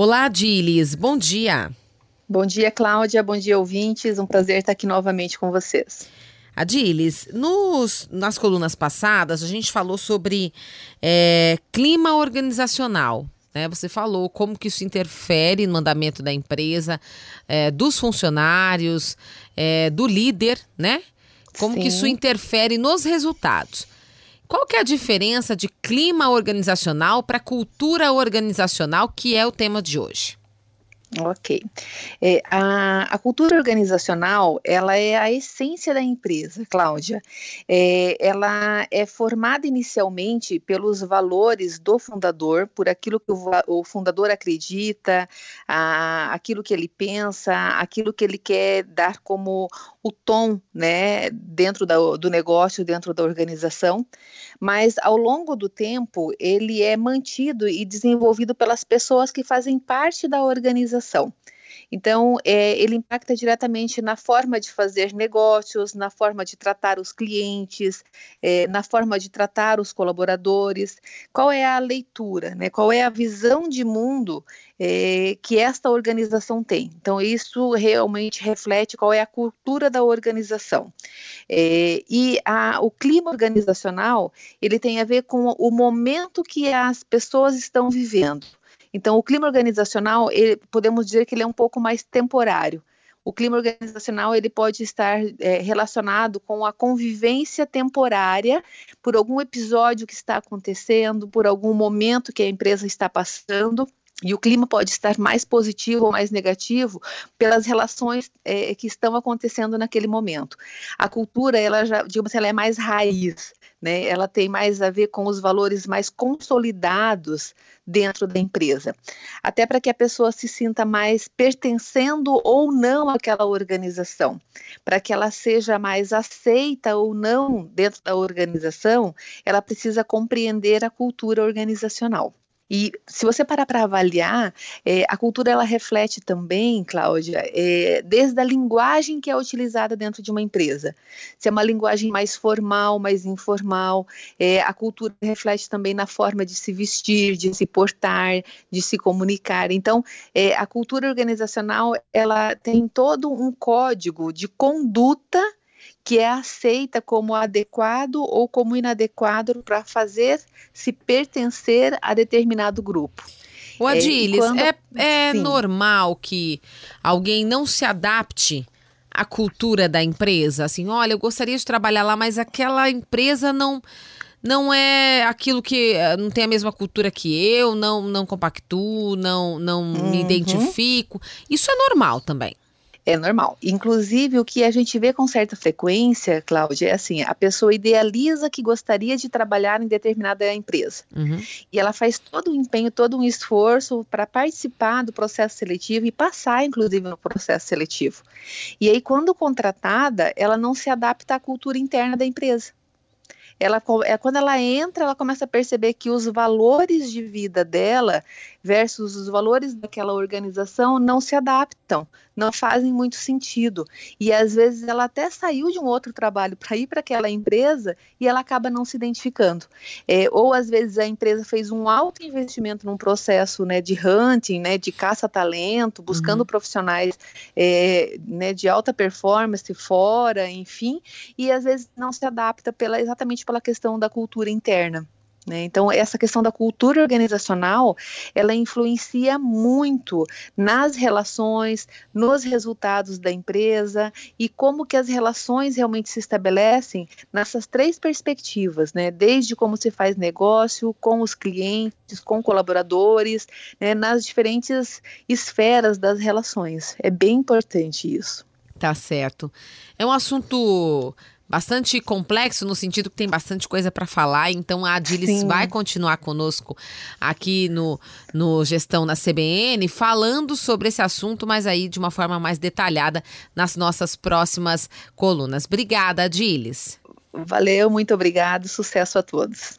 Olá, Dilis, bom dia. Bom dia, Cláudia, bom dia, ouvintes. Um prazer estar aqui novamente com vocês. Adilis, nos, nas colunas passadas a gente falou sobre é, clima organizacional. Né? Você falou como que isso interfere no andamento da empresa, é, dos funcionários, é, do líder, né? Como Sim. que isso interfere nos resultados. Qual que é a diferença de clima organizacional para cultura organizacional, que é o tema de hoje? Ok. É, a, a, cultura organizacional, ela é a essência da empresa, Cláudia. É, ela é formada inicialmente pelos valores do fundador, por aquilo que o, o fundador acredita, a, aquilo que ele pensa, aquilo que ele quer dar como o tom né, dentro da, do negócio, dentro da organização. Mas, ao longo do tempo, ele é mantido e desenvolvido pelas pessoas que fazem parte da organização organização. Então, é, ele impacta diretamente na forma de fazer negócios, na forma de tratar os clientes, é, na forma de tratar os colaboradores. Qual é a leitura, né? qual é a visão de mundo é, que esta organização tem? Então, isso realmente reflete qual é a cultura da organização. É, e a, o clima organizacional, ele tem a ver com o momento que as pessoas estão vivendo. Então, o clima organizacional, ele, podemos dizer que ele é um pouco mais temporário. O clima organizacional ele pode estar é, relacionado com a convivência temporária por algum episódio que está acontecendo, por algum momento que a empresa está passando. E o clima pode estar mais positivo ou mais negativo pelas relações é, que estão acontecendo naquele momento. A cultura, ela já, digamos, ela é mais raiz, né? Ela tem mais a ver com os valores mais consolidados dentro da empresa, até para que a pessoa se sinta mais pertencendo ou não àquela organização, para que ela seja mais aceita ou não dentro da organização, ela precisa compreender a cultura organizacional. E se você parar para avaliar, é, a cultura ela reflete também, Cláudia, é, desde a linguagem que é utilizada dentro de uma empresa. Se é uma linguagem mais formal, mais informal, é, a cultura reflete também na forma de se vestir, de se portar, de se comunicar. Então, é, a cultura organizacional ela tem todo um código de conduta que é aceita como adequado ou como inadequado para fazer se pertencer a determinado grupo. O Adilis, é, quando... é, é normal que alguém não se adapte à cultura da empresa? Assim, olha, eu gostaria de trabalhar lá, mas aquela empresa não não é aquilo que eh, não tem a mesma cultura que eu, não não compactuo, não não uhum. me identifico. Isso é normal também. É normal. Inclusive, o que a gente vê com certa frequência, Cláudia, é assim: a pessoa idealiza que gostaria de trabalhar em determinada empresa. Uhum. E ela faz todo o empenho, todo um esforço para participar do processo seletivo e passar, inclusive, no processo seletivo. E aí, quando contratada, ela não se adapta à cultura interna da empresa ela é quando ela entra, ela começa a perceber que os valores de vida dela versus os valores daquela organização não se adaptam, não fazem muito sentido. E às vezes ela até saiu de um outro trabalho para ir para aquela empresa e ela acaba não se identificando. É, ou às vezes a empresa fez um alto investimento num processo né, de hunting, né, de caça-talento, buscando uhum. profissionais é, né, de alta performance fora, enfim, e às vezes não se adapta pela, exatamente pela questão da cultura interna. Né? Então, essa questão da cultura organizacional, ela influencia muito nas relações, nos resultados da empresa e como que as relações realmente se estabelecem nessas três perspectivas, né? Desde como se faz negócio com os clientes, com colaboradores, né? nas diferentes esferas das relações. É bem importante isso. Tá certo. É um assunto bastante complexo no sentido que tem bastante coisa para falar. Então a Adilis vai continuar conosco aqui no, no Gestão na CBN, falando sobre esse assunto, mas aí de uma forma mais detalhada nas nossas próximas colunas. Obrigada, Adilis. Valeu, muito obrigado, sucesso a todos.